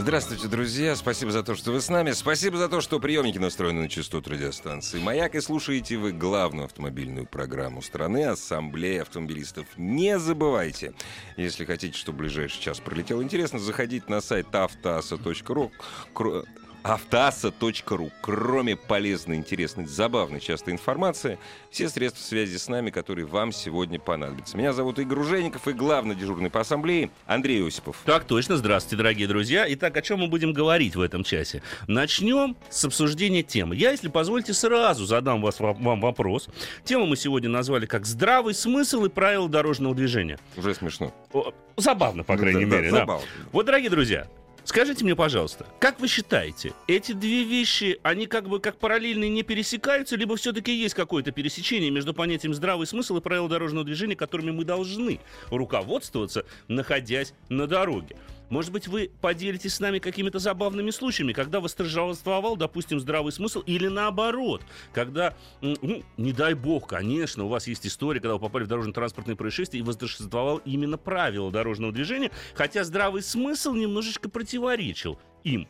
Здравствуйте, друзья. Спасибо за то, что вы с нами. Спасибо за то, что приемники настроены на частоту радиостанции «Маяк» и слушаете вы главную автомобильную программу страны «Ассамблея автомобилистов». Не забывайте, если хотите, чтобы ближайший час пролетел интересно, заходите на сайт автоаса.ру автоаса.ру. Кроме полезной, интересной, забавной, частой информации, все средства связи с нами, которые вам сегодня понадобятся. Меня зовут Игорь Ужеников и главный дежурный по ассамблее Андрей Осипов. Так точно. Здравствуйте, дорогие друзья. Итак, о чем мы будем говорить в этом часе? Начнем с обсуждения темы. Я, если позволите, сразу задам вас, вам вопрос. Тему мы сегодня назвали как «Здравый смысл и правила дорожного движения». Уже смешно. Забавно, по крайней Да, да, мере. да. забавно. Вот, дорогие друзья, Скажите мне, пожалуйста, как вы считаете, эти две вещи, они как бы как параллельные не пересекаются, либо все-таки есть какое-то пересечение между понятием здравый смысл и правила дорожного движения, которыми мы должны руководствоваться, находясь на дороге? Может быть, вы поделитесь с нами какими-то забавными случаями, когда восторжествовал, допустим, здравый смысл, или наоборот, когда, ну, не дай бог, конечно, у вас есть история, когда вы попали в дорожно-транспортное происшествие и восторжествовал именно правила дорожного движения, хотя здравый смысл немножечко противоречил им.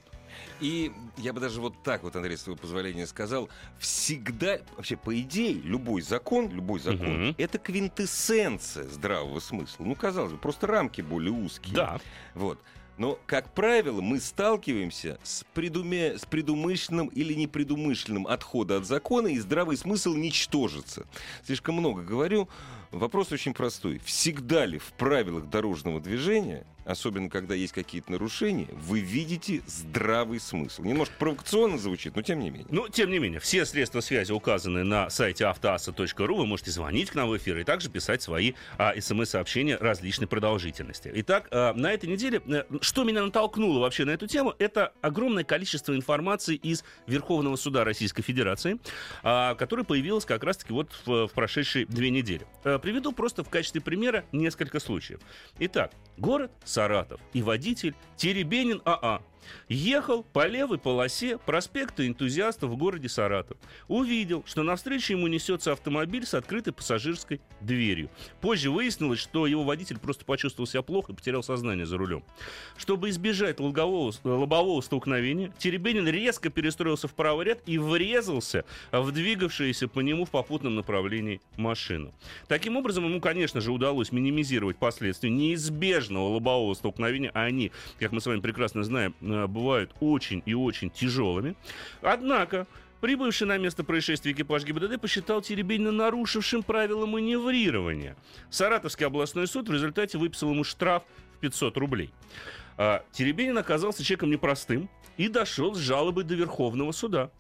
И я бы даже вот так вот, Андрей, с твоего позволения сказал, всегда, вообще, по идее, любой закон, любой закон, Мгм. это квинтэссенция здравого смысла. Ну, казалось бы, просто рамки более узкие. Да. Вот. Но, как правило, мы сталкиваемся с, предуме... с предумышленным или непредумышленным отходом от закона, и здравый смысл ничтожится. Слишком много говорю. Вопрос очень простой. Всегда ли в правилах дорожного движения, особенно когда есть какие-то нарушения, вы видите здравый смысл? Немножко провокационно звучит, но тем не менее. Ну, тем не менее, все средства связи указаны на сайте автоаса.ру. Вы можете звонить к нам в эфир и также писать свои а, смс-сообщения различной продолжительности. Итак, а, на этой неделе, э, что меня натолкнуло вообще на эту тему, это огромное количество информации из Верховного суда Российской Федерации, а, которая появилась как раз-таки вот в, в прошедшие две недели. Э, Приведу просто в качестве примера несколько случаев. Итак, город Саратов и водитель Теребенин АА ехал по левой полосе проспекта энтузиастов в городе Саратов. Увидел, что навстречу ему несется автомобиль с открытой пассажирской дверью. Позже выяснилось, что его водитель просто почувствовал себя плохо и потерял сознание за рулем. Чтобы избежать лобового, лобового столкновения, Теребенин резко перестроился в правый ряд и врезался в двигавшуюся по нему в попутном направлении машину. Таким образом, ему, конечно же, удалось минимизировать последствия неизбежного лобового столкновения, а они, как мы с вами прекрасно знаем, бывают очень и очень тяжелыми. Однако, Прибывший на место происшествия экипаж ГИБДД посчитал Теребенина нарушившим правила маневрирования. Саратовский областной суд в результате выписал ему штраф в 500 рублей. А, Теребенин оказался человеком непростым и дошел с жалобой до Верховного суда.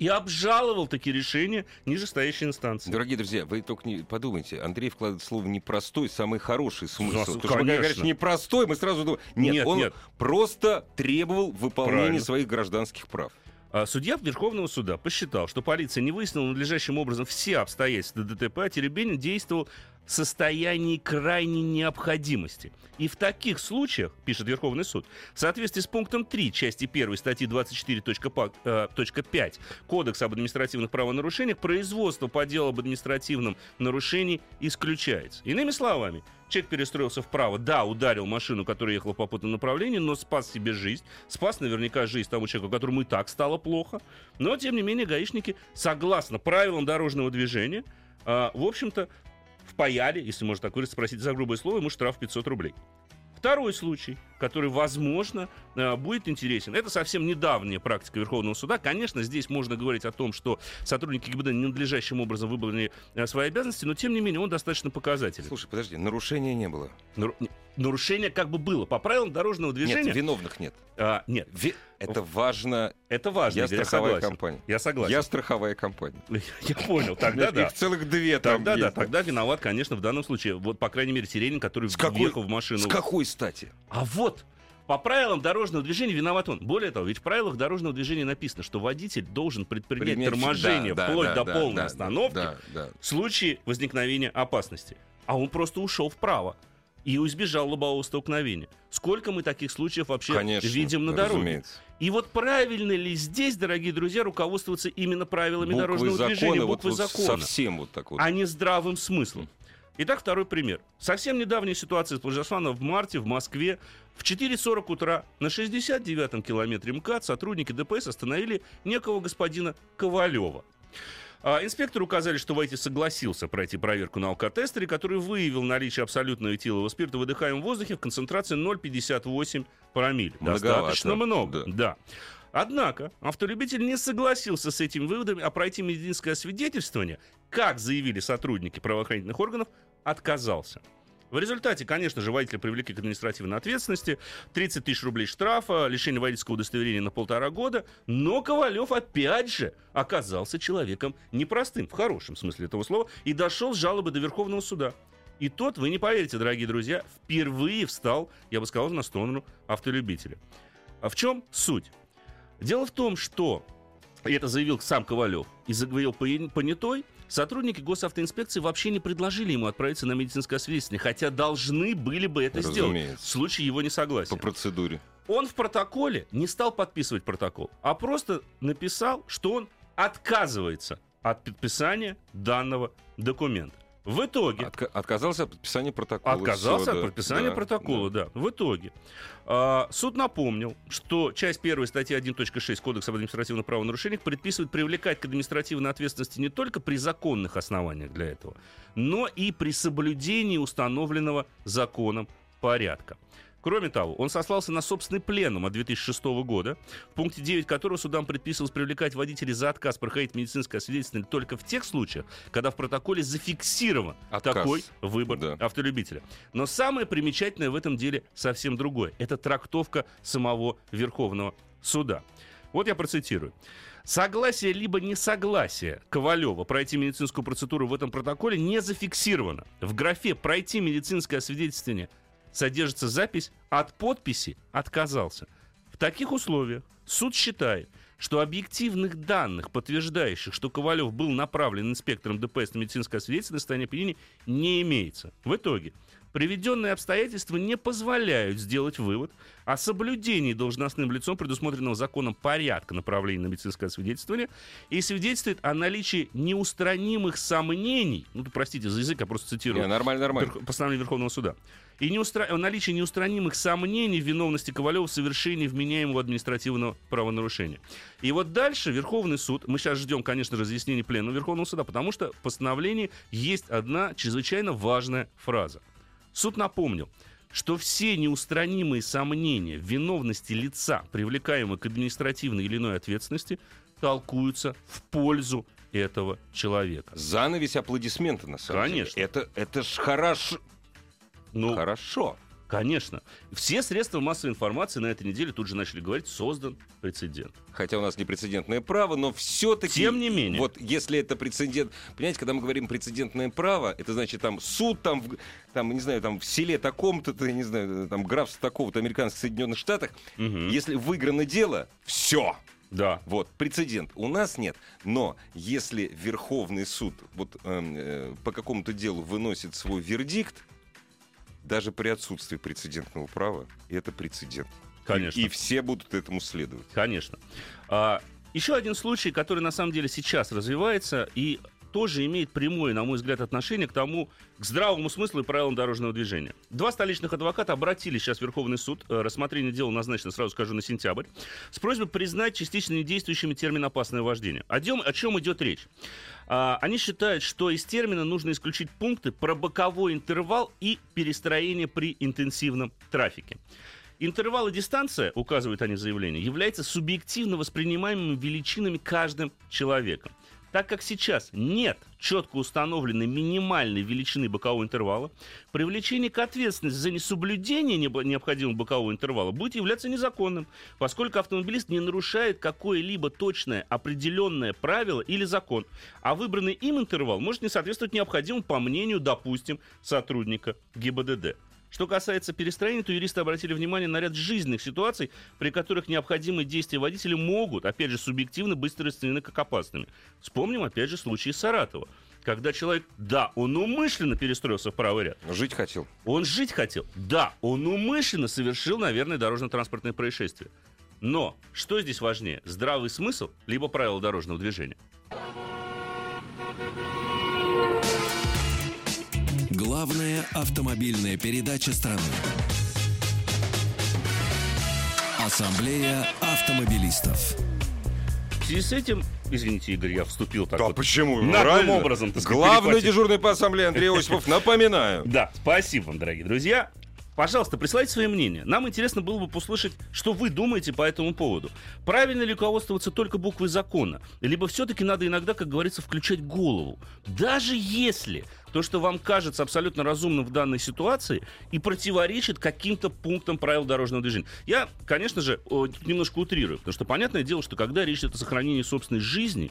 И обжаловал такие решения нижестоящей инстанции. Дорогие друзья, вы только не подумайте. Андрей вкладывает слово «непростой», самый хороший смысл. Ну, Потому что когда конечно. говоришь «непростой», мы сразу думаем... Нет, Нет, он нет. просто требовал выполнения Правильно. своих гражданских прав. А, Судья Верховного суда посчитал, что полиция не выяснила надлежащим образом все обстоятельства ДТП, а Теребенин действовал состоянии крайней необходимости. И в таких случаях, пишет Верховный суд, в соответствии с пунктом 3 части 1 статьи 24.5 Кодекса об административных правонарушениях производство по делу об административном нарушении исключается. Иными словами, человек перестроился вправо, да, ударил машину, которая ехала в попутном направлении, но спас себе жизнь, спас наверняка жизнь тому человеку, которому и так стало плохо. Но, тем не менее, гаишники, согласно правилам дорожного движения, а, в общем-то, впаяли, если можно так выразиться, спросить за грубое слово, ему штраф 500 рублей. Второй случай, который, возможно, э, будет интересен. Это совсем недавняя практика Верховного суда. Конечно, здесь можно говорить о том, что сотрудники ГИБДД ненадлежащим образом выполнили э, свои обязанности, но, тем не менее, он достаточно показательный. Слушай, подожди, нарушения не было. Нару- Нарушение как бы было. По правилам дорожного движения... Нет, виновных нет. а, нет, Ви- Это важно. это важно. Я страховая согласен. компания. Я согласен. Я страховая компания. Я понял, тогда да. Их целых две там Тогда да, тогда виноват, конечно, в данном случае. Вот, по крайней мере, Теренин, который въехал в машину. С какой стати? А вот, По правилам дорожного движения виноват он. Более того, ведь в правилах дорожного движения написано, что водитель должен предпринять Принять- торможение да, вплоть да, до да, полной да, остановки да, да. в случае возникновения опасности. А он просто ушел вправо и избежал лобового столкновения. Сколько мы таких случаев вообще Конечно, видим на дороге? разумеется. И вот правильно ли здесь, дорогие друзья, руководствоваться именно правилами Буквы дорожного закона, движения, буквы вот закона, совсем вот так вот. а не здравым смыслом? Итак, второй пример. Совсем недавняя ситуация произошла в марте в Москве. В 4.40 утра на 69-м километре МКАД сотрудники ДПС остановили некого господина Ковалева. А, Инспектору указали, что водитель согласился пройти проверку на алкотестере, который выявил наличие абсолютного этилового спирта в выдыхаемом воздухе в концентрации 0,58 промилле. Достаточно много. Да. Да. Однако автолюбитель не согласился с этими выводами, а пройти медицинское освидетельствование, как заявили сотрудники правоохранительных органов, отказался. В результате, конечно же, водителя привлекли к административной ответственности, 30 тысяч рублей штрафа, лишение водительского удостоверения на полтора года, но Ковалев опять же оказался человеком непростым, в хорошем смысле этого слова, и дошел с жалобы до Верховного суда. И тот, вы не поверите, дорогие друзья, впервые встал, я бы сказал, на сторону автолюбителя. А в чем суть? Дело в том, что, и это заявил сам Ковалев, и заговорил понятой, сотрудники госавтоинспекции вообще не предложили ему отправиться на медицинское освидетельствование, хотя должны были бы это сделать Разумеется. в случае его несогласия. По процедуре. Он в протоколе не стал подписывать протокол, а просто написал, что он отказывается от подписания данного документа. В итоге Отка- отказался от подписания протокола. Отказался Всё, от да, подписания да, протокола, да. В итоге а, суд напомнил, что часть 1 статьи 1.6 Кодекса об административных правонарушениях предписывает привлекать к административной ответственности не только при законных основаниях для этого, но и при соблюдении установленного законом порядка. Кроме того, он сослался на собственный пленум от 2006 года, в пункте 9 которого судам предписывалось привлекать водителей за отказ проходить медицинское освидетельствование только в тех случаях, когда в протоколе зафиксирован Отказ. такой выбор Да. автолюбителя. Но самое примечательное в этом деле совсем другое. Это трактовка самого Верховного суда. Вот я процитирую. Согласие либо несогласие Ковалева пройти медицинскую процедуру в этом протоколе не зафиксировано. В графе «Пройти медицинское освидетельствование» содержится запись «От подписи отказался». В таких условиях суд считает, что объективных данных, подтверждающих, что Ковалев был направлен инспектором ДПС на медицинское свидетельство на состояние опьянения, не имеется. В итоге приведенные обстоятельства не позволяют сделать вывод о соблюдении должностным лицом предусмотренного законом порядка направления на медицинское свидетельствование и свидетельствует о наличии неустранимых сомнений, ну, простите за язык, я просто цитирую, Не, нормально, нормально. Постановление Верховного суда. И неустра... наличие неустранимых сомнений в виновности Ковалева в совершении вменяемого административного правонарушения. И вот дальше Верховный суд, мы сейчас ждем, конечно, разъяснений Пленума Верховного суда, потому что в постановлении есть одна чрезвычайно важная фраза. Суд напомнил, что все неустранимые сомнения в виновности лица, привлекаемого к административной или иной ответственности, толкуются в пользу этого человека. Занавесь аплодисменты, на самом Конечно. деле. Это, это ж хорошо. Ну, Хорошо. Конечно. Все средства массовой информации на этой неделе тут же начали говорить, создан прецедент. Хотя у нас не прецедентное право, но все-таки... Тем не менее. Вот если это прецедент... Понимаете, когда мы говорим прецедентное право, это значит там суд там, в- там не знаю, там в селе таком-то, я не знаю, там графство такого-то американских Соединенных Штатах, Мгм. если выиграно дело, все. Да. Вот, прецедент. У нас нет. Но если Верховный суд вот, эм, э, по какому-то делу выносит свой вердикт, даже при отсутствии прецедентного права, это прецедент. Конечно. И, и все будут этому следовать. Конечно. А, еще один случай, который на самом деле сейчас развивается и тоже имеет прямое, на мой взгляд, отношение к тому, к здравому смыслу и правилам дорожного движения. Два столичных адвоката обратились сейчас в Верховный суд. Э, Рассмотрение дела назначено, сразу скажу, на сентябрь. С просьбой признать частично недействующими термин «опасное вождение». О, дем- о чем идет речь? А, они считают, что из термина нужно исключить пункты про боковой интервал и перестроение при интенсивном трафике. Интервал и дистанция, указывают они в заявлении, являются субъективно воспринимаемыми величинами каждым человеком. Так как сейчас нет четко установленной минимальной величины бокового интервала, привлечение к ответственности за несоблюдение необходимого бокового интервала будет являться незаконным, поскольку автомобилист не нарушает какое-либо точное определенное правило или закон, а выбранный им интервал может не соответствовать необходимому по мнению, допустим, сотрудника ГИБДД. Что касается перестроения, то юристы обратили внимание на ряд жизненных ситуаций, при которых необходимые действия водителя могут, опять же, субъективно быть расценены как опасными. Вспомним, опять же, случай Саратова. Когда человек, да, он умышленно перестроился в правый ряд. Жить хотел. Он жить хотел. Да, он умышленно совершил, наверное, дорожно-транспортное происшествие. Но что здесь важнее? Здравый смысл, либо правила дорожного движения? Главная автомобильная передача страны. Ассамблея автомобилистов. В связи с этим, извините, Игорь, я вступил так Да вот. почему? Наглым образом, так сказать, Главный перехватить. дежурный по ассамблее Андрей Осипов, напоминаю. Да, спасибо вам, дорогие друзья. Пожалуйста, присылайте свои мнения. Нам интересно было бы послушать, что вы думаете по этому поводу. Правильно ли руководствоваться только буквой закона? Либо все-таки надо иногда, как говорится, включать голову? Даже если то, что вам кажется абсолютно разумным в данной ситуации, и противоречит каким-то пунктам правил дорожного движения. Я, конечно же, немножко утрирую, потому что понятное дело, что когда речь идет о сохранении собственной жизни,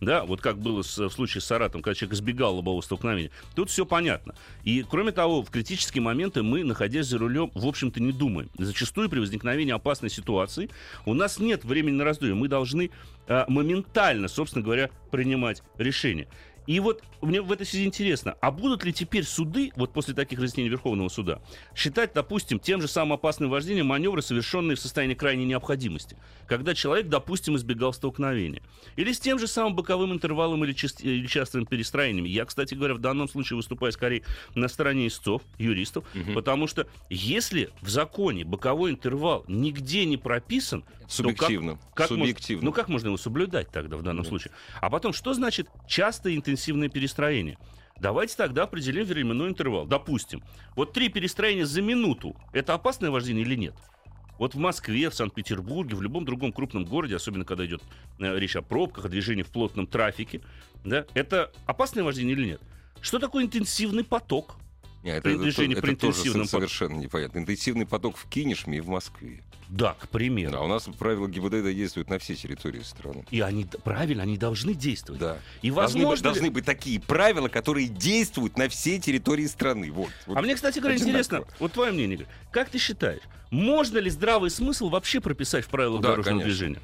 да, вот как было с- в случае с Саратом, когда человек избегал лобового столкновения. Тут все понятно. И, кроме того, в критические моменты мы, находясь за рулем, в общем-то, не думаем. Зачастую при возникновении опасной ситуации у нас нет времени на раздумье. Мы должны а, моментально, собственно говоря, принимать решение. И вот мне в этой связи интересно, а будут ли теперь суды, вот после таких разъяснений Верховного суда, считать, допустим, тем же самым опасным вождением маневры, совершенные в состоянии крайней необходимости, когда человек, допустим, избегал столкновения? Или с тем же самым боковым интервалом или, част- или частым перестроениями? Я, кстати говоря, в данном случае выступаю скорее на стороне истцов, юристов, потому что если в законе боковой интервал нигде не прописан, как- Субъективно. как мож- Субъективно. ну как можно его соблюдать тогда в данном случае? А потом, что значит частое интенсивное перестроение? Давайте тогда определим временной интервал. Допустим, вот три перестроения за минуту. Это опасное вождение или нет? Вот в Москве, в Санкт-Петербурге, в любом другом крупном городе, особенно когда идет э, речь о пробках, о движении в плотном трафике, да, это опасное вождение или нет? Что такое интенсивный поток? Нет, это, движении это при тоже интенсивном со- совершенно непонятно. Интенсивный поток в Кинешме и в Москве. Да, к примеру. Да, у нас правила ГИБДД действуют на всей территории страны. И они, правильно, они должны действовать. Да. И Должны, возможно ли- должны быть такие правила, которые действуют на всей территории страны. Вот. вот. А мне, кстати говоря, одинаково. интересно, вот твое мнение, как ты считаешь, можно ли здравый смысл вообще прописать в правилах Да, дорожного конечно. движения?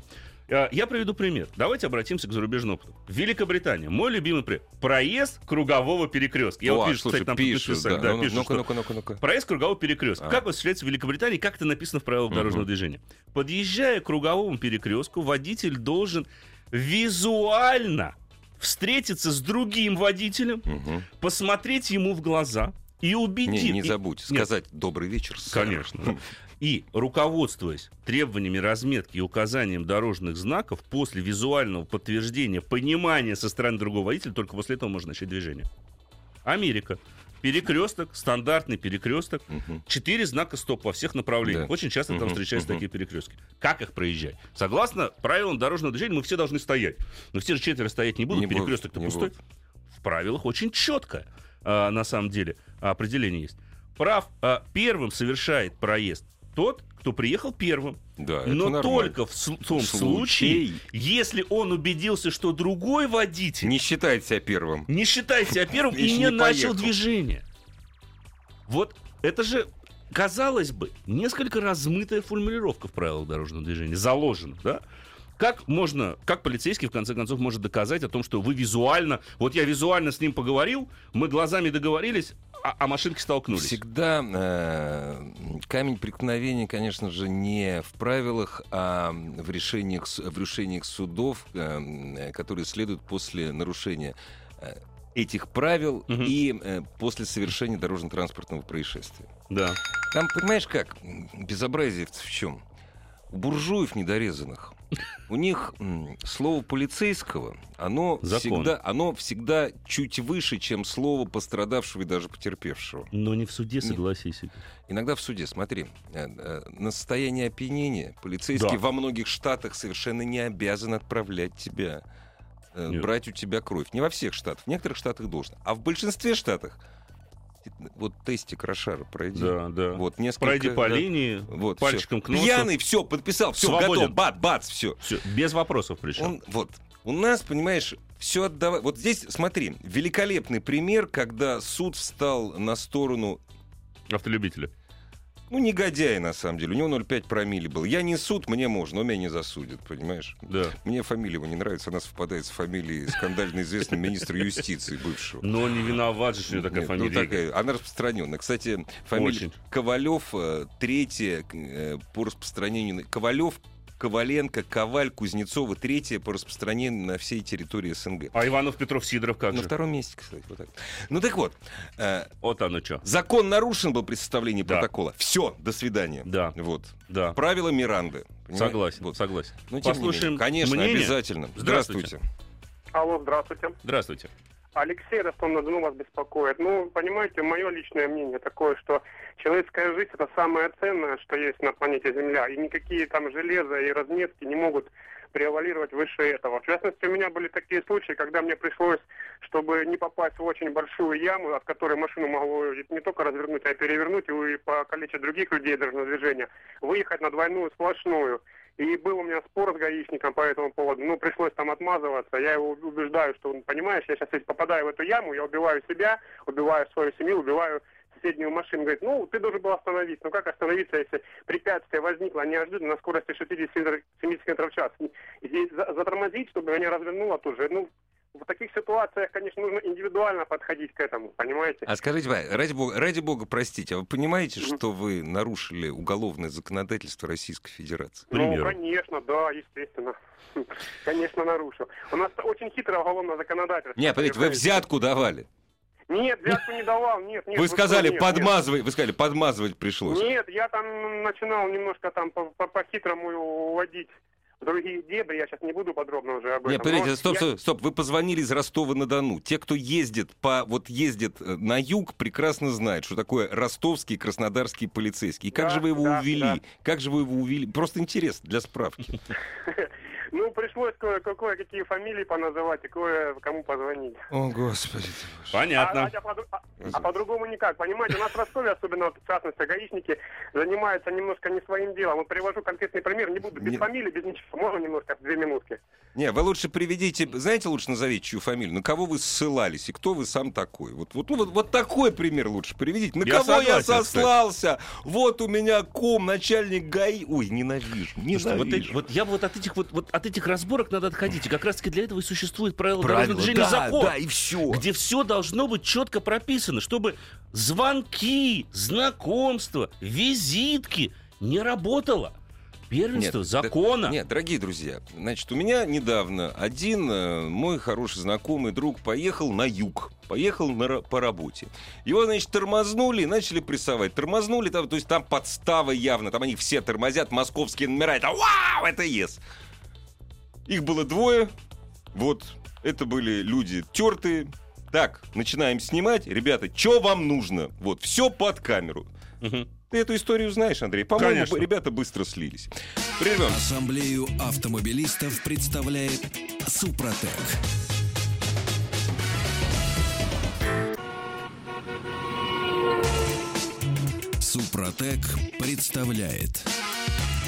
А, Я приведу пример. Давайте обратимся к зарубежному опыту. Великобритания. Мой любимый пример. Проезд кругового перекрестка. Я О, вот вижу, слушай, кстати, там пишут, да. да, Ну, пишут, ну-ка, ну-ка, ну-ка, ну-ка. Проезд кругового перекрестка. А. Как осуществляется в Великобритании, как это написано в правилах дорожного движения? Подъезжая к круговому перекрестку, водитель должен визуально встретиться с другим водителем, Мгм. посмотреть ему в глаза и Не, убедить... не и- забудь Нет, сказать добрый вечер. сэр». Конечно. И, руководствуясь требованиями разметки и указанием дорожных знаков, после визуального подтверждения, понимания со стороны другого водителя, только после этого можно начать движение. Америка. Перекресток, стандартный перекресток. Мгм. Четыре знака стоп во всех направлениях. Да. Очень часто там Мгм, встречаются мгм. такие перекрестки. Как их проезжать? Согласно правилам дорожного движения, мы все должны стоять. Но все же четверо стоять не будут, Не перекресток-то не пустой. будут. В правилах очень четкое, а, на самом деле, определение есть. Прав а, первым совершает проезд тот, кто приехал первым. Да, Но нормально. только в, том случае, Случай. если он убедился, что другой водитель Не считает себя первым. не считает себя первым и не, начал движение. Вот это же, казалось бы, несколько размытая формулировка в правилах дорожного движения, заложена, да? Как можно, как полицейский, в конце концов, может доказать о том, что вы визуально, вот я визуально с ним поговорил, мы глазами договорились, а, а машинки столкнулись. Всегда э, камень преткновения, конечно же, не в правилах, а в решениях, в решениях судов, э, которые следуют после нарушения э, этих правил Мгм. и э, после совершения дорожно-транспортного происшествия. Да. Там, понимаешь как, безобразие в чем? Буржуев недорезанных. У них слово полицейского, оно Закон. всегда, оно всегда чуть выше, чем слово пострадавшего и даже потерпевшего. Но не в суде, Нет. согласись. Иногда в суде, смотри, э, э, на состояние опьянения полицейский Да. во многих штатах совершенно не обязан отправлять тебя, э, Нет. брать у тебя кровь. Не во всех штатах, в некоторых штатах должен. А в большинстве штатах вот тестик Рошара пройди. Да, да. Вот несколько, Пройди по да. линии, Вот, пальчиком к носу. Пьяный, все, подписал, все, Свободен. готов, бац, бац, все. Всё, без вопросов причем. Он, вот, у нас, понимаешь, все отдавай. Вот здесь, смотри, великолепный пример, когда суд встал на сторону Автолюбители. Ну, негодяй, на самом деле. У него 0,5 промилле был. Я не суд, мне можно, но меня не засудят, понимаешь? Да. Мне фамилия его не нравится, она совпадает с фамилией скандально известного министра юстиции бывшего. Но не виноват же, что у него такая Нет, ну, фамилия. такая, она распространенная. Кстати, фамилия Очень. Ковалев э, третья э, по распространению. Ковалев, Коваленко, Коваль, Кузнецова третья по распространению на всей территории СНГ. А Иванов, Петров, Сидоров как На же? втором месте, кстати. Вот так. Ну так вот, э, Вот оно что. закон нарушен был при составлении Да. протокола. Все, до свидания. Да. Вот. Да. Правила Миранды. понимаете? Согласен, Вот. согласен. Ну, тем не Послушаем менее, Конечно, мнение. обязательно. Здравствуйте. Алло, здравствуйте. Здравствуйте. Алексей Ростов-на-Дону вас беспокоит. Ну, понимаете, мое личное мнение такое, что человеческая жизнь это самое ценное, что есть на планете Земля. И никакие там железо и разметки не могут превалировать выше этого. В частности, у меня были такие случаи, когда мне пришлось, чтобы не попасть в очень большую яму, от которой машину могло не только развернуть, а и перевернуть и покалечить других людей дорожного движения, выехать на двойную сплошную. И был у меня спор с гаишником по этому поводу. Ну, пришлось там отмазываться. Я его убеждаю, что, понимаешь, я сейчас если попадаю в эту яму, я убиваю себя, убиваю свою семью, убиваю соседнюю машину. Говорит, ну, ты должен был остановиться. Ну, как остановиться, если препятствие возникло неожиданно на скорости 60-70 км в час? Здесь за- затормозить, чтобы меня развернуло тут же. Ну, в таких ситуациях, конечно, нужно индивидуально подходить к этому, понимаете? А скажите, ради бога, ради бога, простите, а вы понимаете, Мгм. что вы нарушили уголовное законодательство Российской Федерации? К примеру. Ну, конечно, да, естественно. Конечно, нарушил. У нас очень хитрое уголовное законодательство. Не, подождите, вы взятку давали. Нет, взятку не давал, нет, нет. Вы сказали, нет, подмазывать, вы сказали, подмазывать пришлось. Нет, я там начинал немножко там по- по- по-хитрому уводить другие дебри, я сейчас не буду подробно уже об этом. Не, подождите, стоп, я- стоп, стоп, вы позвонили из Ростова-на-Дону. Те, кто ездит по, вот ездит э, на юг, прекрасно знают, что такое ростовский, краснодарский полицейский. И как Да, же вы его да, увели? да. Как же вы его увели? Просто интересно, для справки. Ну, пришлось кое- кое-какие фамилии поназывать и кое кому позвонить. О, господи. Понятно. А, а а- а по-другому никак. Понимаете, у нас в Ростове, особенно вот, в частности, гаишники занимаются немножко не своим делом. Вот привожу конкретный пример, не буду без Не- фамилии, без ничего. Можно немножко, две минутки? Не, вы лучше приведите, знаете, лучше назовите чью фамилию, на кого вы ссылались и кто вы сам такой. Вот, вот, ну, вот, вот такой пример лучше приведите. На Я кого я согласен, кстати. сослался? Вот у меня ком, начальник ГАИ. Ой, ненавижу, Слушайте, вот, ненавижу. эти- вот я бы вот от этих вот, вот от этих разборок надо отходить. И как раз таки для этого и существует правило Правильно, дорожного движения да, закон. да, и все. где все должно быть четко прописано, чтобы звонки, знакомства, визитки не работало. Первенство Нет, закона. Нет, дорогие друзья, значит, у меня недавно один э, мой хороший знакомый друг поехал на юг, поехал на, по работе. Его, значит, тормознули и начали прессовать. Тормознули, там, то есть там подстава явно, там они все тормозят, московские номера, это вау, это ес. Их было двое, вот, это были люди тертые. Так, начинаем снимать. Ребята, что вам нужно? Вот, все под камеру. Мгм. Ты эту историю знаешь, Андрей? По-моему, Конечно. ребята быстро слились. Прервемся. Ассамблею автомобилистов представляет Супротек. Супротек представляет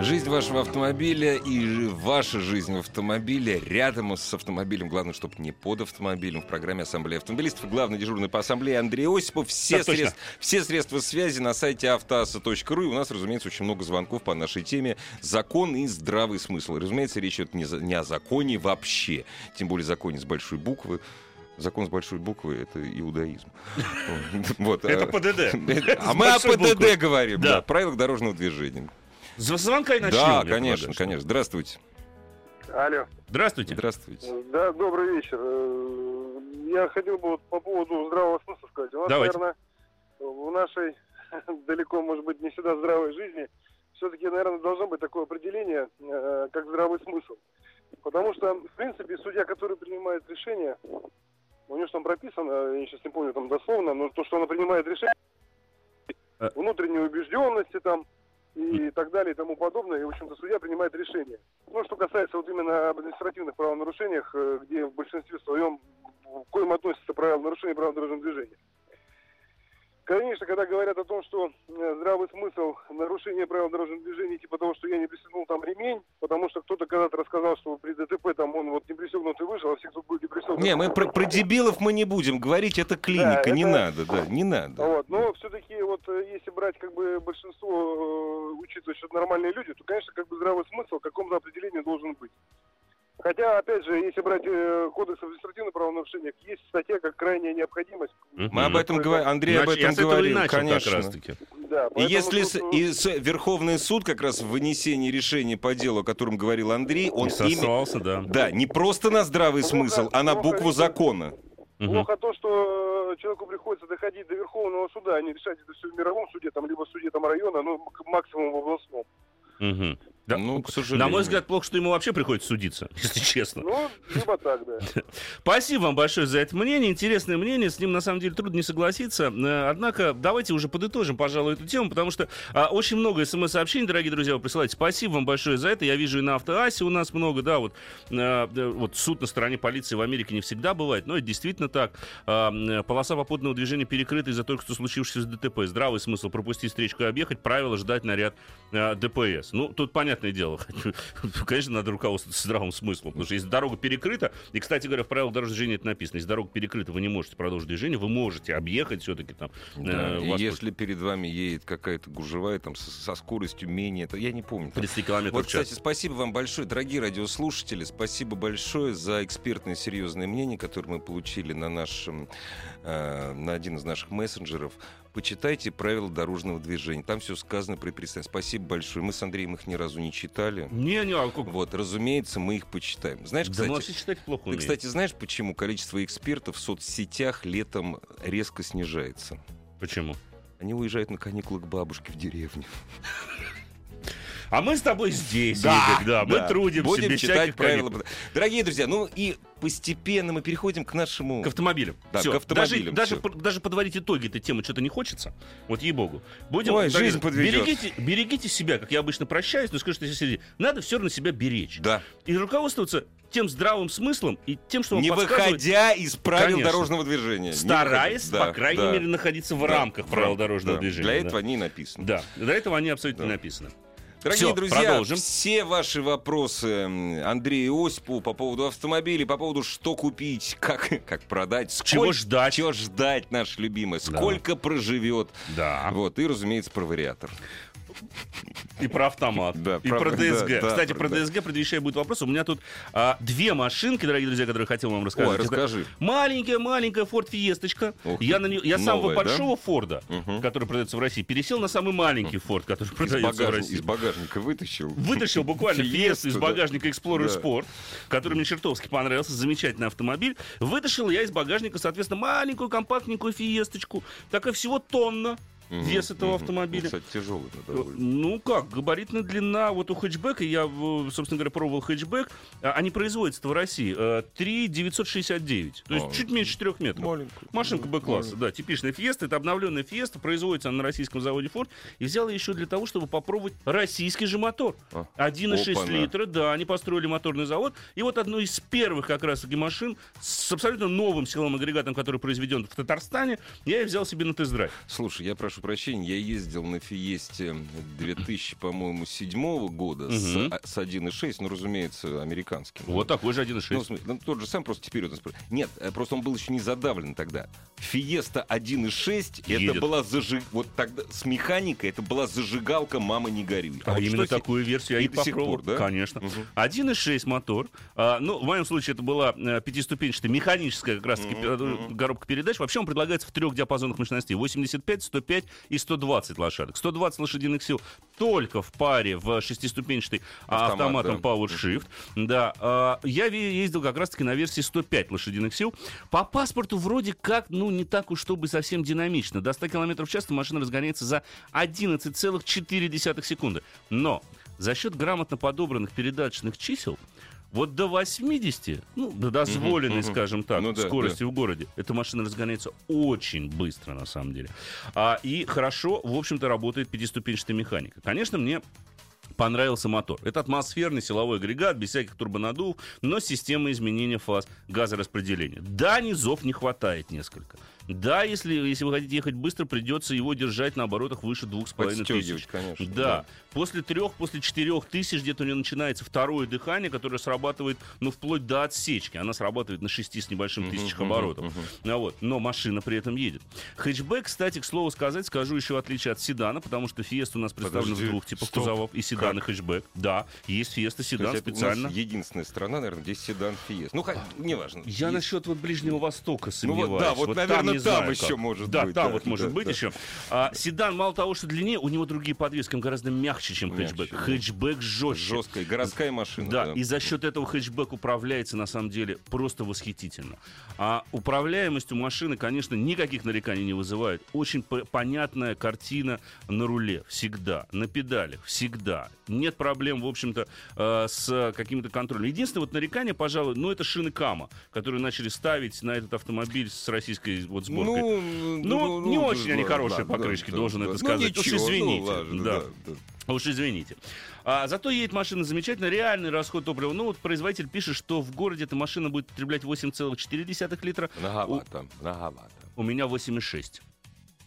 Жизнь вашего автомобиля и ваша жизнь в автомобиле рядом с автомобилем. Главное, чтобы не под автомобилем. В программе Ассамблея автомобилистов. Главный дежурный по ассамблее Андрей Осипов. Все, Так средств- все средства связи на сайте автоаса.ру. И у нас, разумеется, очень много звонков по нашей теме. Закон и здравый смысл. Разумеется, речь идет не, не о законе вообще. Тем более законе с большой буквы. Закон с большой буквы — это иудаизм. Вот, Это ПДД. А мы о. ПДД говорим, да, правилах дорожного движения. З- Звонка и начнем. Да, конечно, полагаю, конечно. Здравствуйте. Алло. что. Здравствуйте. Здравствуйте. Да, добрый вечер. Э, Я хотел бы вот по поводу здравого смысла сказать. У нас, Давайте. наверное, в нашей далеко, может быть, не всегда здравой жизни все-таки, наверное, должно быть такое определение, э, как здравый смысл. Потому что, в принципе, судья, который принимает решение, у него же там прописано, я сейчас не помню там дословно, но то, что она принимает решение, Э. внутренней убежденности там и так далее и тому подобное, и, в общем-то, судья принимает решение. Ну, что касается вот именно об административных правонарушениях, э, где в большинстве своем к коим относятся правила нарушения правил дорожного движения. Конечно, когда говорят о том, что э, здравый смысл, нарушение правил дорожного движения, типа того, что я не пристегнул там ремень, потому что кто-то когда-то рассказал, что при ДТП там он вот не пристегнутый вышел, а все, кто будет не пристегнут. Не, мы про, про дебилов мы не будем говорить, это клиника, Да, не это- надо, да, не надо. Вот, но все-таки вот э, если брать как бы большинство, э, учитывая, что это нормальные люди, то, конечно, как бы здравый смысл в каком-то определении должен быть. Хотя, опять же, если брать э, кодекс административных правонарушений, есть статья как крайняя необходимость. Мы об этом говорим, Андрей об Значит, я этом говорил, начал конечно. как раз-таки. Да, И если тут, с- э, и с- Верховный суд как раз в вынесении решения по делу, о котором говорил Андрей, он сослался, да. Да, не просто на здравый Плохо- смысл, а на плохо букву видно. закона. Плохо то, что э, человеку приходится доходить до Верховного суда, а не решать это все в мировом суде, там, либо в суде там, района, ну, к- максимум в областном. Мгм. Да. Ну, к сожалению. На мой взгляд, плохо, что ему вообще приходится судиться, если честно. Ну, либо так, да. Спасибо вам большое за это мнение. Интересное мнение. С ним, на самом деле, трудно не согласиться. Э, Однако, давайте уже подытожим, пожалуй, эту тему, потому что а, очень много смс-сообщений, дорогие друзья, вы присылаете. Спасибо вам большое за это. Я вижу и на автоасе у нас много, да, вот, э, да, вот суд на стороне полиции в Америке не всегда бывает, но это действительно так. А, м, полоса попутного движения перекрыта из-за только что случившегося ДТП. Здравый смысл пропустить встречку и объехать, правило ждать наряд э, ДПС. Ну, тут понятное дело. Конечно, надо руководствоваться здравым смыслом, потому что если дорога перекрыта, и, кстати говоря, в правилах дорожного движения это написано, если дорога перекрыта, вы не можете продолжить движение, вы можете объехать все-таки там. Да, э, и вас если перед вами едет какая-то гужевая там со, скоростью менее, это я не помню. там 30 километров Вот, в час. кстати, спасибо вам большое, дорогие радиослушатели. Спасибо большое за экспертное серьезное мнение, которое мы получили на нашем, э, на один из наших мессенджеров. Почитайте правила дорожного движения. Там все сказано при представлении. Спасибо большое. Мы с Андреем их ни разу не читали. Не, не, а как- Вот, разумеется, мы их почитаем. Знаешь, Да мы кстати, вообще читать плохо ты, умеем. кстати, знаешь, почему количество экспертов в соцсетях летом резко снижается? Почему? Они уезжают на каникулы к бабушке в деревню. А мы с тобой здесь, Игорь, да, мы Да. трудимся Будем без читать правила. каникул. Дорогие друзья, ну и постепенно мы переходим к нашему... К автомобилям. Да, Всё. к автомобилям, Даже, всё. даже, даже подводить итоги этой темы что-то не хочется. Вот ей-богу. Будем, Ой, жизнь подведёт. Берегите, берегите себя, как я обычно прощаюсь, но скажу, что если надо все равно себя беречь. Да. И руководствоваться тем здравым смыслом и тем, что вам Не выходя из правил Конечно. дорожного движения. Стараясь. Да, по крайней да. мере, находиться в Да, рамках правил дорожного да. движения. Для да. этого они написаны. Да, для этого они абсолютно Да. написаны. Дорогие Всё, друзья, продолжим. все ваши вопросы Андрею Осипову по поводу автомобилей, по поводу что купить, как, как продать, сколько, Чего ждать. чего ждать, наш любимый, Да. сколько проживет. Да. Вот, и, разумеется, про вариатор. И про автомат. Да, и про- про ДСГ. да, да, Кстати, про- про да. ДСГ, предвещая будет вопрос. У меня тут а, две машинки, дорогие друзья, которые хотел вам рассказать. Ой, расскажи. Маленькая-маленькая Ford Fiestочка. Я, на нее, я с самого Новая, да? большого Форда, Мгм. который продается в России, пересел на самый маленький Ford, который Из, продается в России. из багажника вытащил. Вытащил буквально Фиесту из да. багажника Explorer Да. Sport, который мне чертовски понравился, замечательный автомобиль. Вытащил я из багажника, соответственно, маленькую компактненькую Фиесточку. Такая всего тонна Мгм, вес этого мгм. автомобиля. Ну, Кстати, тяжелый. довольно. Ну как, габаритная длина вот у хэтчбека, я, собственно говоря, пробовал хэтчбэк, а, они производятся в России, э, 3,969, то есть А, чуть меньше 4 метров. Маленькую. Машинка Б-класса, да, типичная Фиеста, это обновленная Фиеста, производится она на российском заводе Ford, и взял ее еще для того, чтобы попробовать российский же мотор. А, 1,6 опа-на. литра, да, они построили моторный завод, и вот одну из первых как раз-таки машин с абсолютно новым силовым агрегатом, который произведен в Татарстане, я и взял себе на тест-драйв. Слушай, я прошу прощения, я ездил на Фиесте 2000, по-моему, седьмого года с, Мгм. а- с 1.6, ну, разумеется, американским. Вот такой же Ну, 1,6. в смысле, ну, тот же сам, просто теперь он... испро- Нет, э, просто он был еще не задавлен тогда. Фиеста 1.6, Едет. это была зажиг... Вот тогда с механикой это была зажигалка «Мама, не горюй». А, вот именно что такую версию я и и до сих пор, да? Конечно. Мгм. 1.6 мотор. А, ну, в моем случае это была э, пятиступенчатая механическая как раз таки Мгм, э, мгм. коробка передач. Вообще он предлагается в трех диапазонах мощностей. 85, 105 и 120 лошадок. 120 лошадиных сил только в паре в шестиступенчатой а, Автомат, автоматом да. PowerShift. Да. а, я ездил как раз таки на версии 105 лошадиных сил. По паспорту вроде как, ну, не так уж чтобы совсем динамично. До 100 км в час машина разгоняется за 11,4 секунды. Но за счет грамотно подобранных передаточных чисел вот до 80, ну, до дозволенной, мгм. скажем так, Ну да, скорости в городе, эта машина разгоняется очень быстро, на самом деле. А, и хорошо, в общем-то, работает пятиступенчатая механика. Конечно, мне понравился мотор. Это атмосферный силовой агрегат, без всяких турбонаддувов, но с системой изменения фаз газораспределения. Да, низов не хватает несколько. Да, если, если вы хотите ехать быстро, придется его держать на оборотах выше двух с половиной тысяч. Подстегивать, конечно. Да. После трех, после четырех тысяч где-то у него начинается второе дыхание, которое срабатывает, ну, вплоть до отсечки. Она срабатывает на шести с небольшим Мгм, тысячах оборотов. Ну, вот. Но машина при этом едет. Хэтчбэк, кстати, к слову сказать, скажу еще в отличие от седана, потому что Фиеста у нас представлена Подожди, в двух типах стоп. кузовов. И седан, и хэтчбэк. Да, есть Фиеста, седан специально. единственная страна, наверное, где седан Фиест. Ну, неважно. Я Есть. насчет вот Ближнего Востока Ну сомневаюсь. вот, да, вот, наверное, не там знаю, еще как. может да, быть, там да, вот может да, быть да. еще. А, седан, мало того, что длиннее, у него другие подвески, он гораздо мягче, чем Мягче, хэтчбэк. да. Хэтчбэк жестче. Жесткая городская машина. Да, и за счет этого хэтчбэк управляется на самом деле просто восхитительно. А управляемость у машины, конечно, никаких нареканий не вызывает. Очень понятная картина на руле всегда, на педалях всегда. Нет проблем, в общем-то, э, с каким-то контролем. Единственное вот нарекание, пожалуй, ну это шины Кама, которые начали ставить на этот автомобиль с российской вот сборкой. Ну, Ну, не очень они да, хорошие да, покрышки, да, должен да. это Ну, сказать. Уж ничего, ну, извините, ладно, да. да, да. Уж извините. А, зато едет машина замечательно. Реальный расход топлива. Ну, вот производитель пишет, что в городе эта машина будет потреблять 8,4 литра. Многовато, многовато. У меня 8,6.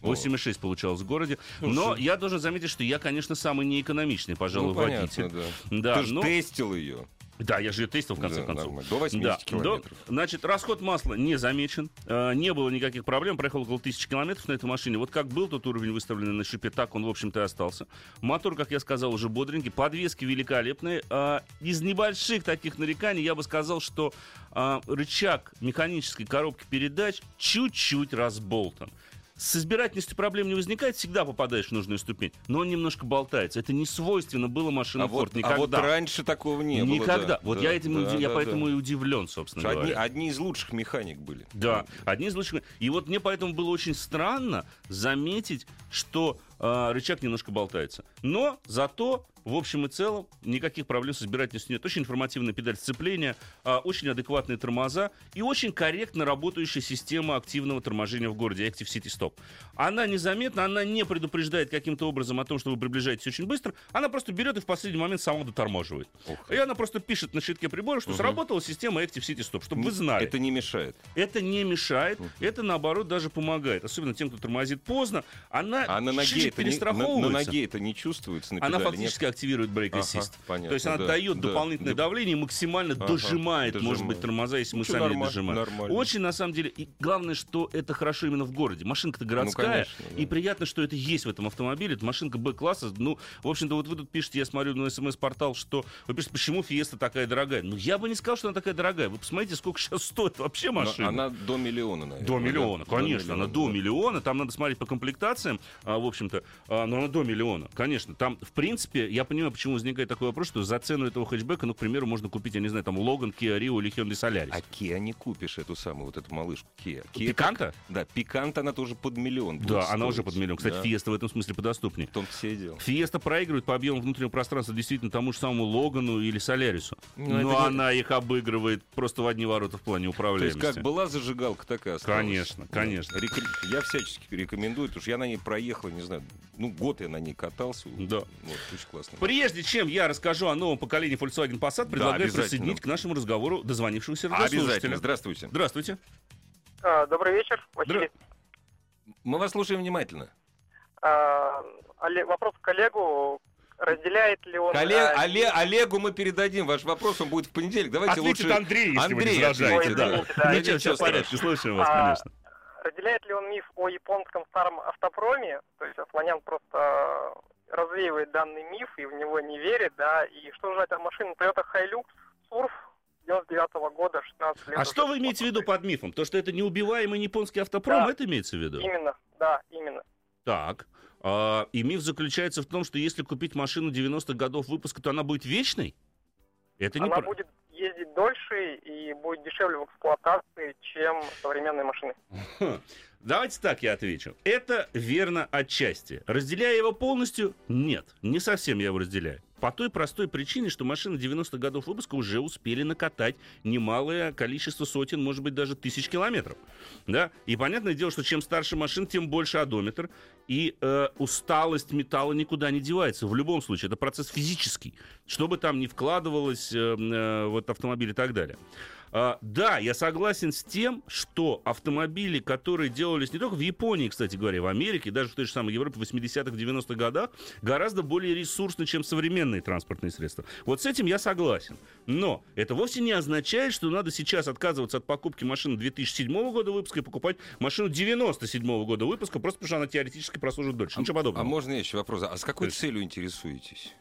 Ну. 8,6 получалось в городе. Слушай. Но я должен заметить, что я, конечно, самый неэкономичный, пожалуй, Ну, понятно, водитель. да. Да, Ты же ну, тестил ее. да, я же ее тестил в конце Да, концов. нормально. До 80 Да, километров. до- значит, расход масла не замечен, э, не было никаких проблем, проехал около тысячи километров на этой машине. Вот как был тот уровень выставленный на шипе, так он, в общем-то, и остался. Мотор, как я сказал, уже бодренький, подвески великолепные. Э, из небольших таких нареканий я бы сказал, что э, рычаг механической коробки передач чуть-чуть разболтан. С избирательностью проблем не возникает, всегда попадаешь в нужную ступень, но он немножко болтается. Это не свойственно было машинам А вот, Ford никогда. а вот раньше такого не было. Никогда. да, вот да, я этим да, уди- я да, поэтому да. и удивлен, собственно Одни, говоря. одни из лучших механик были. Да, одни из лучших. И вот мне поэтому было очень странно заметить, что э, рычаг немножко болтается. Но зато, в общем и целом, никаких проблем с избирательностью нет. Очень информативная педаль сцепления, а, очень адекватные тормоза и очень корректно работающая система активного торможения в городе Active City Stop. Она незаметна, она не предупреждает каким-то образом о том, что вы приближаетесь очень быстро. Она просто берет и в последний момент сама дотормаживает. Ух И она просто пишет на щитке прибора, что сработала система Active City Stop, чтобы вы знали. Это не мешает. Это не мешает, это наоборот даже помогает. Особенно тем, кто тормозит поздно. Она, А на ноге не, на, на ноге это не чувствуется на она педали, фактически активирует брейк Ага, То есть она да, дает да. дополнительное Да. давление максимально Ага, дожимает, может дожимает. быть, тормоза, если мы Ну, сами нормально, дожимаем. нормально. Очень, на самом деле, и главное, что это хорошо именно в городе. Машинка-то городская, Ну, конечно, да. и приятно, что это есть в этом автомобиле. Это машинка Б-класса. Ну, в общем-то, вот вы тут пишете, я смотрю на смс-портал, что вы пишете, почему Фиеста такая дорогая. Ну, я бы не сказал, что она такая дорогая. Вы посмотрите, сколько сейчас стоит вообще Но машина. Она до миллиона, наверное. До да? миллиона, конечно, она до да. миллиона. Там надо смотреть по комплектациям, а, в общем-то, а, но она до миллиона, конечно. Там, в принципе, я понимаю, почему возникает такой вопрос, что за цену этого хэтчбека, ну, к примеру, можно купить, я не знаю, там, Логан, Kia Rio или Hyundai Solaris. А Kia не купишь эту самую вот эту малышку Kia. Kia Пиканта? Да, Пиканта она тоже под миллион. Да, она стоить. уже под миллион. Кстати, Да. Фиеста в этом смысле подоступнее. В том все и дело. Фиеста проигрывает по объему внутреннего пространства действительно тому же самому Логану или Солярису. Ну, Но не- она их обыгрывает просто в одни ворота в плане То есть управляемости. как была зажигалка, так и осталась. Конечно, конечно. Я всячески рекомендую, потому что я на ней проехал, не знаю, ну год я на ней катался. Да. Вот, очень классно. Прежде чем я расскажу о новом поколении Volkswagen Passat, предлагаю обязательно. присоединить к нашему разговору дозвонившегося Обязательно. Здравствуйте. Здравствуйте. А, Добрый вечер, Василий. Мы вас слушаем внимательно. А, Вопрос к коллегу. Разделяет ли он... Коллег, а, Оле- Олегу мы передадим ваш вопрос, он будет в понедельник. Давайте Ответит лучше... Андрей, если вы Андрей не возражаете. Да. Да, Ничего, ничего все в порядке, слушаем вас, А, конечно. Разделяет ли он миф о японском старом автопроме? То есть Асланян просто развеивает данный миф и в него не верит, да? И что же это машина Toyota Hilux Surf 99 года, 16 лет. А что вы имеете в виду под мифом? То, что это неубиваемый японский автопром, Да. это имеется в виду? Именно, да, именно. Так. А, и миф заключается в том, что если купить машину 90-х годов выпуска, то она будет вечной? Это не Она про- будет ездить дольше и будет дешевле в эксплуатации, чем современные машины. Хм. Давайте так я отвечу. Это верно отчасти. Разделяя его полностью? Нет, не совсем я его разделяю. По той простой причине, что машины 90-х годов выпуска уже успели накатать немалое количество сотен, может быть, даже тысяч километров. Да? И понятное дело, что чем старше машин, тем больше одометр. И э, усталость металла никуда не девается. В любом случае, это процесс физический. Что бы там ни вкладывалось э, э, в этот автомобиль и так далее. А, да, я согласен с тем, что автомобили, которые делались не только в Японии, кстати говоря, в Америке, даже в той же самой Европе в 80-х, 90-х годах, гораздо более ресурсны, чем современные транспортные средства. Вот с этим я согласен. Но это вовсе не означает, что надо сейчас отказываться от покупки машины 2007 года выпуска и покупать машину 97 года выпуска, просто потому что она теоретически прослужит дольше. Ничего подобного. А можно еще вопрос? А с какой целью интересуетесь?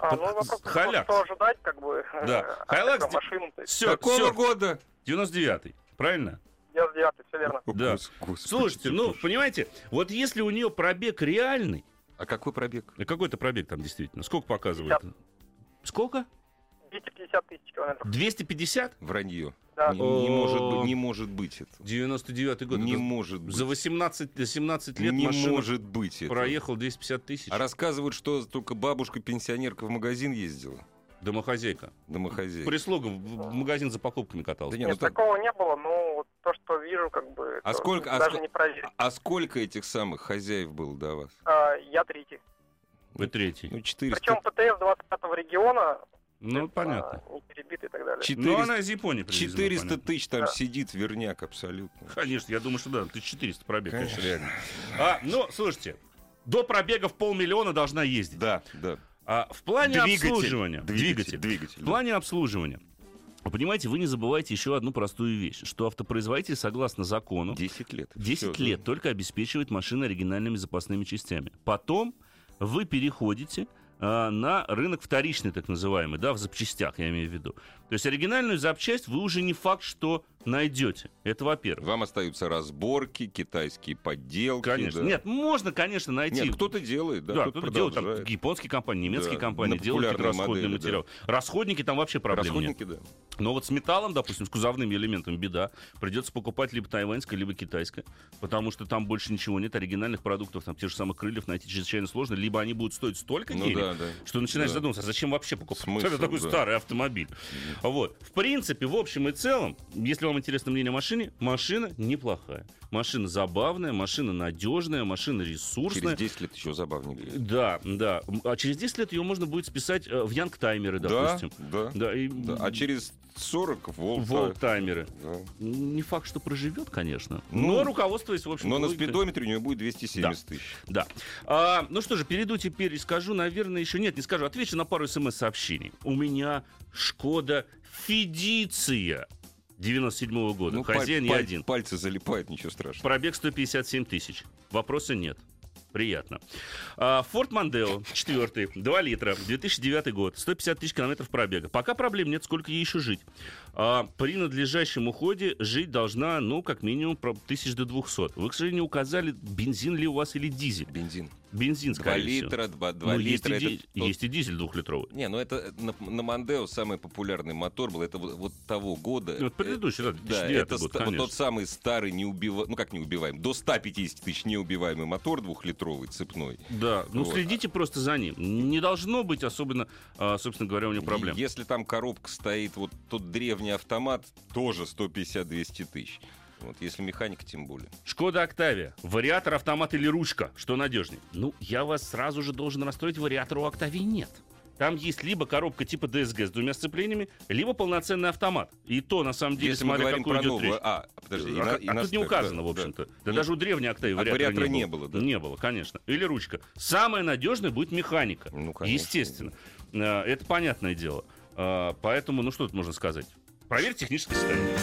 А, ну, вопрос, Халяк. что ожидать, как бы, Да. Хайлакс этой машины, то есть, Все, Какого года? 99-й. Правильно? 99 все верно. Да. Гос- господи Слушайте, ну, боже. понимаете, вот если у нее пробег реальный, А какой пробег? а какой-то пробег там действительно, сколько показывает? Сколько? 250 тысяч километров. 250? Вранье. Да. Не, не может не может быть это. 99-й год. Не Это может быть. За 18-17 лет не может быть это. проехал 250 тысяч. А рассказывают, что только бабушка-пенсионерка в магазин ездила. Домохозяйка. Домохозяйка. Прислуга в магазин за покупками каталась. Да не, Нет, ну так- такого не было, но вот то, что вижу, как бы, А сколько- а даже ск- не проверить. А сколько этих самых хозяев было до вас? А, я третий. Вы третий. Ну, 400. Причем ПТС 25 региона, Ну, понятно. а, не перебитый и так далее. 400, Ну, она из Японии привезена, 400 понятно. тысяч там Да. сидит верняк абсолютно. Конечно, я думаю, что да, ты 400 пробег, конечно, Конечно. реально. А, ну, слушайте, до пробега в полмиллиона должна ездить. Да, да. А в плане Двигатель, обслуживания... Двигатель. Двигатель. В плане обслуживания. Вы понимаете, вы не забывайте еще одну простую вещь, что автопроизводитель, согласно закону, 10 лет. 10 Всё, лет да. только обеспечивает машины оригинальными запасными частями. Потом вы переходите на рынок вторичный, так называемый, да, в запчастях, я имею в виду. То есть оригинальную запчасть вы уже не факт, что найдете. Это во-первых. Вам остаются разборки, китайские подделки. Конечно. да. Нет, можно, конечно, найти. Нет, кто-то делает, да, Да, кто-то кто-то делает, там, японские компании, немецкие Да, компании делают какие-то расходные модели, материалы. Расходники там вообще проблем нет. Расходники, да. Но вот с металлом, допустим, с кузовными элементами беда. Придется покупать либо тайваньское, либо китайское. Потому что там больше ничего нет. Оригинальных продуктов, там тех же самых крыльев найти чрезвычайно сложно. Либо они будут стоить столько Ну денег, да, да. что начинаешь Да. задумываться, а зачем вообще покупать Смысл, такой да. старый автомобиль. Вот. В принципе, в общем и целом, если вам интересно мнение о машине, машина неплохая. Машина забавная, машина надежная, машина ресурсная. Через 10 лет еще забавнее. будет. Да, да. А через 10 лет ее можно будет списать э, в янг-таймеры, допустим. Да, да. Да, и да. А через 40 волт. волт-таймеры. Да. Не факт, что проживет, конечно. Ну, но руководствуясь, в общем Но на логикой. спидометре у него будет 270 тысяч. Да. А, ну что же, перейду теперь и скажу, наверное, еще нет, не скажу. Отвечу на пару смс-сообщений. У меня Шкода Федиция 97 года. Ну, Хозяин паль- я паль- один. Пальцы залипают, ничего страшного. Пробег 157 тысяч. Вопроса нет. Приятно. А, Форд Мандео, четвертый, 2 литра, 2009 год, 150 тысяч километров пробега. Пока проблем нет, сколько ей еще жить. А, при надлежащем уходе жить должна, ну, как минимум, тысяч до 200. Вы, к сожалению, указали, бензин ли у вас или дизель. Бензин. Бензин, 2 скорее всего. литра, 2, 2 Ну, есть, литра. и, это есть и дизель двухлитровый. Не, ну это на, на Мандео самый популярный мотор был. Это вот, вот того года. Ну, вот предыдущий, да, Э, Да, 2009 это год, ста- вот тот самый старый неубиваемый, ну как неубиваемый, до 150 тысяч неубиваемый мотор двухлитровый, цепной. Да, ну Вот. следите просто за ним. Не должно быть особенно, а, собственно говоря, у него проблем. Если там коробка стоит, вот тот древний автомат, тоже 150-200 тысяч. Вот, если механика, тем более. Шкода Октавия. Вариатор, автомат или ручка? Что надежнее? Ну, я вас сразу же должен расстроить, вариатора у Октавии нет. Там есть либо коробка типа DSG с двумя сцеплениями, либо полноценный автомат. И то, на самом деле, Если смотря какую про идет новую... речь. А, подожди. А, а и тут не указано, да, в общем-то. Да, Нет. даже у древней Октавии А вариатора, вариатора не, не было. было, да? Не было, конечно. Или ручка. Самое надежное будет механика. Ну, конечно. Естественно. Э, Это понятное дело. Э, Поэтому, ну что тут можно сказать? Проверь техническое состояние.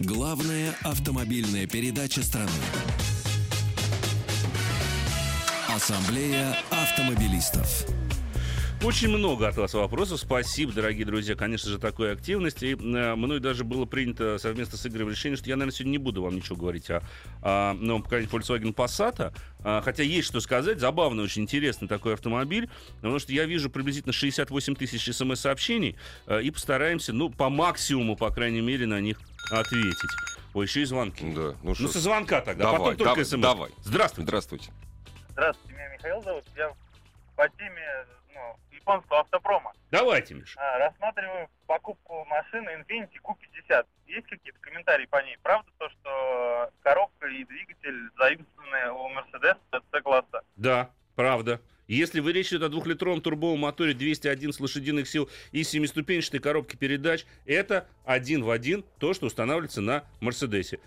Главная автомобильная передача страны. Ассамблея автомобилистов. Очень много от вас вопросов. Спасибо, дорогие друзья, конечно же, такой активности. И, э, мной даже было принято совместно с Игорем решение, что я, наверное, сегодня не буду вам ничего говорить о, о новом поколении Volkswagen Passat. А, хотя есть что сказать. Забавный, очень интересный такой автомобиль. Потому что я вижу приблизительно 68 тысяч смс-сообщений. э, и постараемся, ну, по максимуму, по крайней мере, на них ответить. Ой, еще и звонки. Да, ну Ну, со звонка тогда, а Давай, потом только дав- смс. давай. Здравствуйте. здравствуйте. Здравствуйте, меня Михаил зовут. Я по теме японского автопрома. Давайте, Миш. А, рассматриваю покупку машины Infiniti Q50. Есть какие-то комментарии по ней? Правда то, что коробка и двигатель заимствованы у Mercedes C-класса? Да, правда. Если вы речь идет о двухлитровом турбовом моторе 211 лошадиных сил и семиступенчатой коробке передач, это один в один то, что устанавливается на Мерседесе.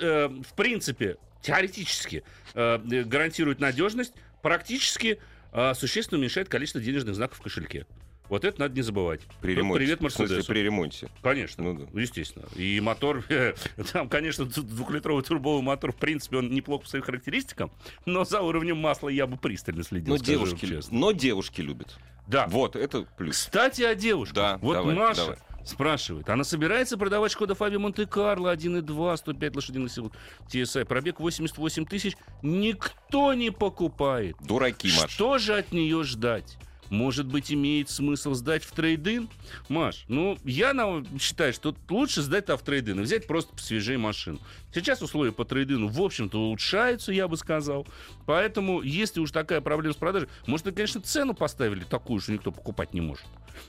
Э, в принципе, теоретически э, гарантирует надежность, практически э, существенно уменьшает количество денежных знаков в кошельке. Вот это надо не забывать. При Тут ремонте. Привет В смысле, Мерседесу. при ремонте. Конечно, Ну да. естественно. И мотор, там, конечно, двухлитровый турбовый мотор, в принципе, он неплох по своим характеристикам, но за уровнем масла я бы пристально следил, Но девушки, но девушки любят. Да. Вот, это плюс. Кстати, о девушках. Да, вот давай, Маша давай. Спрашивает, она собирается продавать Шкода Фаби Монте-Карло 1.2, 105 лошадиных сил TSI, пробег 88 тысяч, никто не покупает. Дураки, Маш. Что же от нее ждать? Может быть, имеет смысл сдать в трейдин? Маш, ну, я на- считаю, что лучше сдать-то в трейдин и взять просто посвежее машину. Сейчас условия по трейдину, в общем-то, улучшаются, я бы сказал. Поэтому, если уж такая проблема с продажей, может, вы, конечно, цену поставили такую, что никто покупать не может.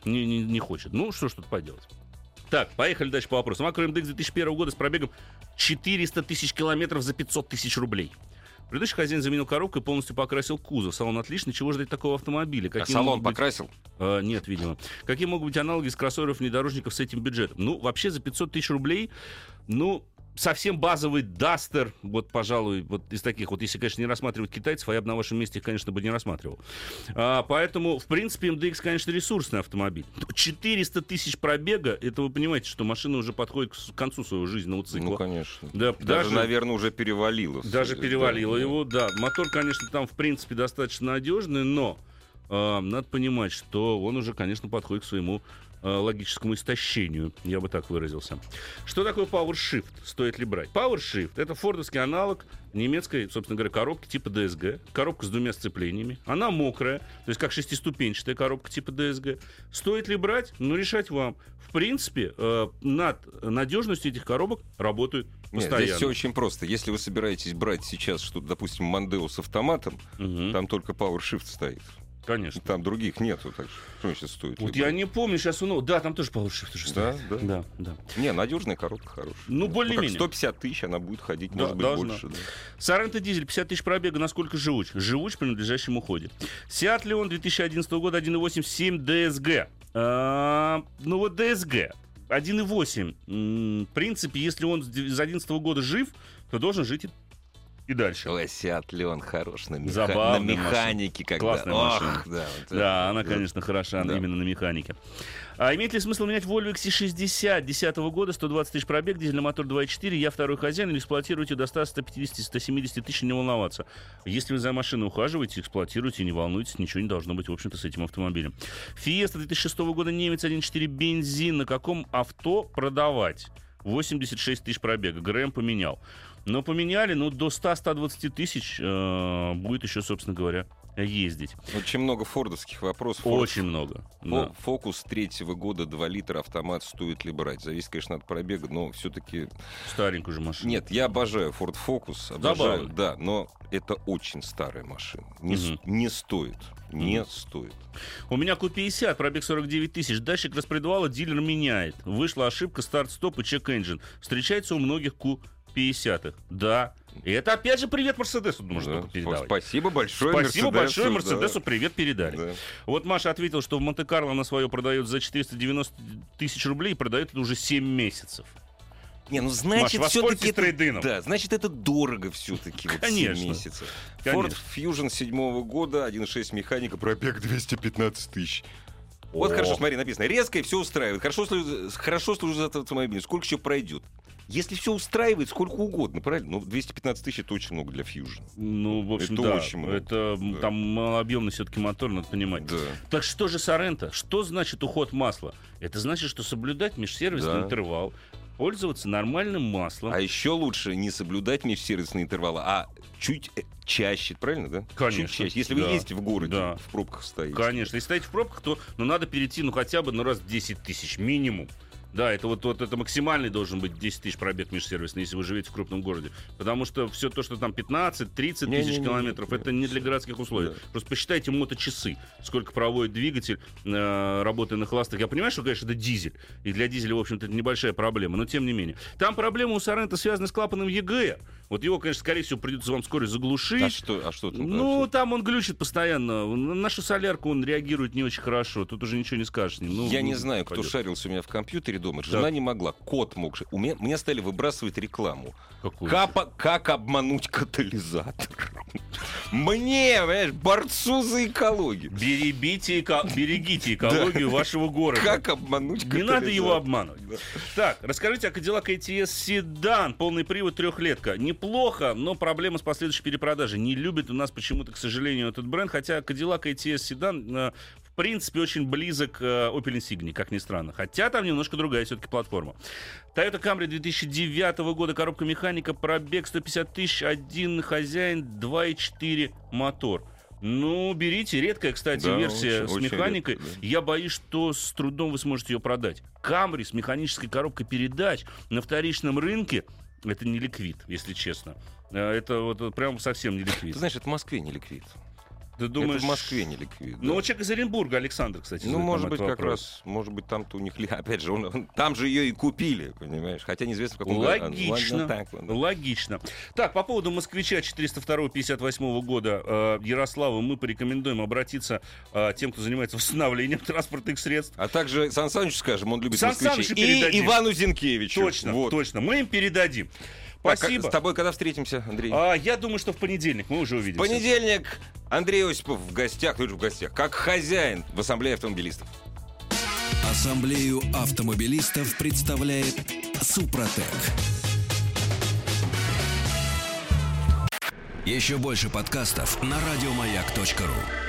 Не, не, не хочет. Ну, что ж тут поделать. Так, поехали дальше по вопросу. Макро МДХ 2001 года с пробегом 400 тысяч километров за 500 тысяч рублей. Предыдущий хозяин заменил коробку и полностью покрасил кузов. Салон отличный. Чего ждать такого автомобиля? А Какие салон могут быть- покрасил? Э, нет, видимо. Какие могут быть аналоги с кроссоверов внедорожников с этим бюджетом? Ну, вообще за 500 тысяч рублей, ну, совсем базовый Дастер, вот, пожалуй, вот из таких, вот если, конечно, не рассматривать китайцев, а я бы на вашем месте их, конечно, бы не рассматривал. А, поэтому, в принципе, MDX, конечно, ресурсный автомобиль. 400 тысяч пробега, это вы понимаете, что машина уже подходит к концу своего жизненного цикла. Ну, конечно. Да, Даже, даже- наверное, уже перевалило. Даже Да, перевалило да. его, да. Мотор, конечно, там, в принципе, достаточно надежный, но э, надо понимать, что он уже, конечно, подходит к своему логическому истощению, я бы так выразился. Что такое PowerShift? Стоит ли брать? PowerShift — это фордовский аналог немецкой, собственно говоря, коробки типа DSG. Коробка с двумя сцеплениями. Она мокрая, то есть как шестиступенчатая коробка типа DSG. Стоит ли брать? Ну, решать вам. В принципе, э, над надежностью этих коробок работают Нет, постоянно. здесь все очень просто. Если вы собираетесь брать сейчас что-то, допустим, Мандео с автоматом, Мгм. там только PowerShift стоит. Конечно. Там других нету, так что он сейчас стоит? Вот любой? я не помню сейчас, ну, да, там тоже уже Да, стоит. да. Да, да. Не, надежная коробка хорошая. Ну, как более-менее. 150 тысяч она будет ходить, Да, может быть, должна. больше. да. Соренто дизель, 50 тысяч пробега, насколько живуч? Живуч при надлежащем уходе. Сиат Леон 2011 года, 1.8, 7 DSG. А, ну вот DSG. 1.8. М, В принципе, если он с 2011 года жив, то должен жить и, и дальше. Сиат Леон хорош на, меха- Забавная на механике. Когда... Классная Ох, машина. да, вот Да, это- она, конечно, хороша Да. именно на механике. А имеет ли смысл менять Volvo XC60 10 года, 120 тысяч пробег, дизельный мотор 2.4, я второй хозяин, или эксплуатируете до 100, 150, 170 тысяч, не волноваться. Если вы за машиной ухаживаете, эксплуатируете, не волнуйтесь, ничего не должно быть, в общем-то, с этим автомобилем. Fiesta 2006 года, немец 1.4, бензин, на каком авто продавать? 86 тысяч пробега. ГРМ поменял. Но поменяли, ну, до 100-120 тысяч э, будет еще, собственно говоря, ездить. Очень много фордовских вопросов. Форд- Очень много. Да. Фокус третьего года 2 литра автомат стоит ли брать? Зависит, конечно, от пробега, но все-таки... Старенькую же машину. Нет, я обожаю Ford Focus, обожаю, да, но это очень старая машина. Не, Мгм. не стоит, не Мгм. стоит. У меня Q50, пробег 49 тысяч. Датчик распредвала дилер меняет. Вышла ошибка, старт-стоп и чек-энджин. Встречается у многих Q50. Да. И это опять же привет Мерседесу можно Да. передавать. Спасибо большое Спасибо большое Мерседесу, да. Мерседесу, привет передали. Да. Вот Маша ответила, что в Монте-Карло она свое продает за 490 тысяч рублей и продает это уже 7 месяцев. Не, ну значит, Маш, все-таки трейдином. Да, значит, это дорого все-таки. Вот Конечно. 7 месяцев. Ford Fusion седьмого года, 1.6 механика, пробег 215 тысяч. Вот хорошо, смотри, написано. Резко и все устраивает. Хорошо, хорошо служит этот автомобиль. Сколько еще пройдет? Если все устраивает, сколько угодно, правильно? Ну, 215 тысяч это очень много для Fusion. Ну, в общем, Это да. очень много. Это Да. там малообъемный все-таки мотор, надо понимать. Да. Так что же Сорента? Что значит уход масла? Это значит, что соблюдать межсервисный Да. интервал, пользоваться нормальным маслом. А еще лучше не соблюдать межсервисные интервалы, а чуть э, чаще, правильно, да? Конечно, Чуть чаще. Если вы да, ездите в городе, да. в пробках стоите. Конечно, если стоите в пробках, то ну, надо перейти ну, хотя бы ну, раз в 10 тысяч минимум. Да, это вот, вот это максимальный должен быть 10 тысяч пробег межсервисный, если вы живете в крупном городе. Потому что все то, что там 15-30 тысяч Не-не-не-не. километров, это не для городских условий. Да. Просто посчитайте моточасы, сколько проводит двигатель, э, работая на холостых. Я понимаю, что, конечно, это дизель. И для дизеля, в общем-то, это небольшая проблема, но тем не менее. Там проблема у Сорента связана с клапаном ЕГР. Вот его, конечно, скорее всего, придется вам вскоре заглушить. А что, а что там? Ну, дальше? там он глючит постоянно. На нашу солярку он реагирует не очень хорошо. Тут уже ничего не скажешь с ним. Ну, Я не ну, знаю, кто пойдет. шарился у меня в компьютере дома. Жена Так. не могла, кот мог. У меня, мне стали выбрасывать рекламу. Какую? Капа- как обмануть катализатор. Мне, понимаешь, борцу за экологию. Берегите, эко- берегите экологию вашего города. Как обмануть Не надо его катализатор? обманывать. Так, расскажите о Cadillac ATS седан, полный привод, трехлетка. Неплохо, но проблема с последующей перепродажей. Не любит у нас почему-то, к сожалению, этот бренд, хотя Cadillac ATS седан э, в принципе очень близок к э, Opel Insignia, как ни странно. Хотя там немножко другая все-таки платформа. Toyota Camry 2009 года, коробка механика, пробег 150 тысяч, один хозяин, 2.4 мотор. Ну, берите. Редкая, кстати, Да, версия очень- с очень механикой. редкая, да. Я боюсь, что с трудом вы сможете ее продать. Камри с механической коробкой передач на вторичном рынке это не ликвид, если честно. Э, Это вот прям совсем не ликвид. Ты знаешь, это в Москве не ликвид. Ты думаешь... Это в Москве не ликвид. Ну, да. вот человек из Оренбурга, Александр, кстати. Ну, может быть, как раз, может быть, там-то у них, опять же, он- он- там же ее и купили, понимаешь, хотя неизвестно, в каком году. Логично. Ладно, так, ладно. Логично. Так, по поводу москвича 402-58 года э, Ярослава мы порекомендуем обратиться э, тем, кто занимается восстановлением транспортных средств. А также Сан Саныч, скажем, он любит Сан москвичей. Санычу И передадим. Ивану Зинкевичу. Точно, Вот. точно. Мы им передадим. Так, Спасибо. С тобой когда встретимся, Андрей? А, я думаю, что в понедельник мы уже увидимся. Понедельник. Андрей Осипов в гостях, ну, в гостях, как хозяин в Ассамблее автомобилистов. Ассамблею автомобилистов представляет Супротек. Еще больше подкастов на радиомаяк.ру.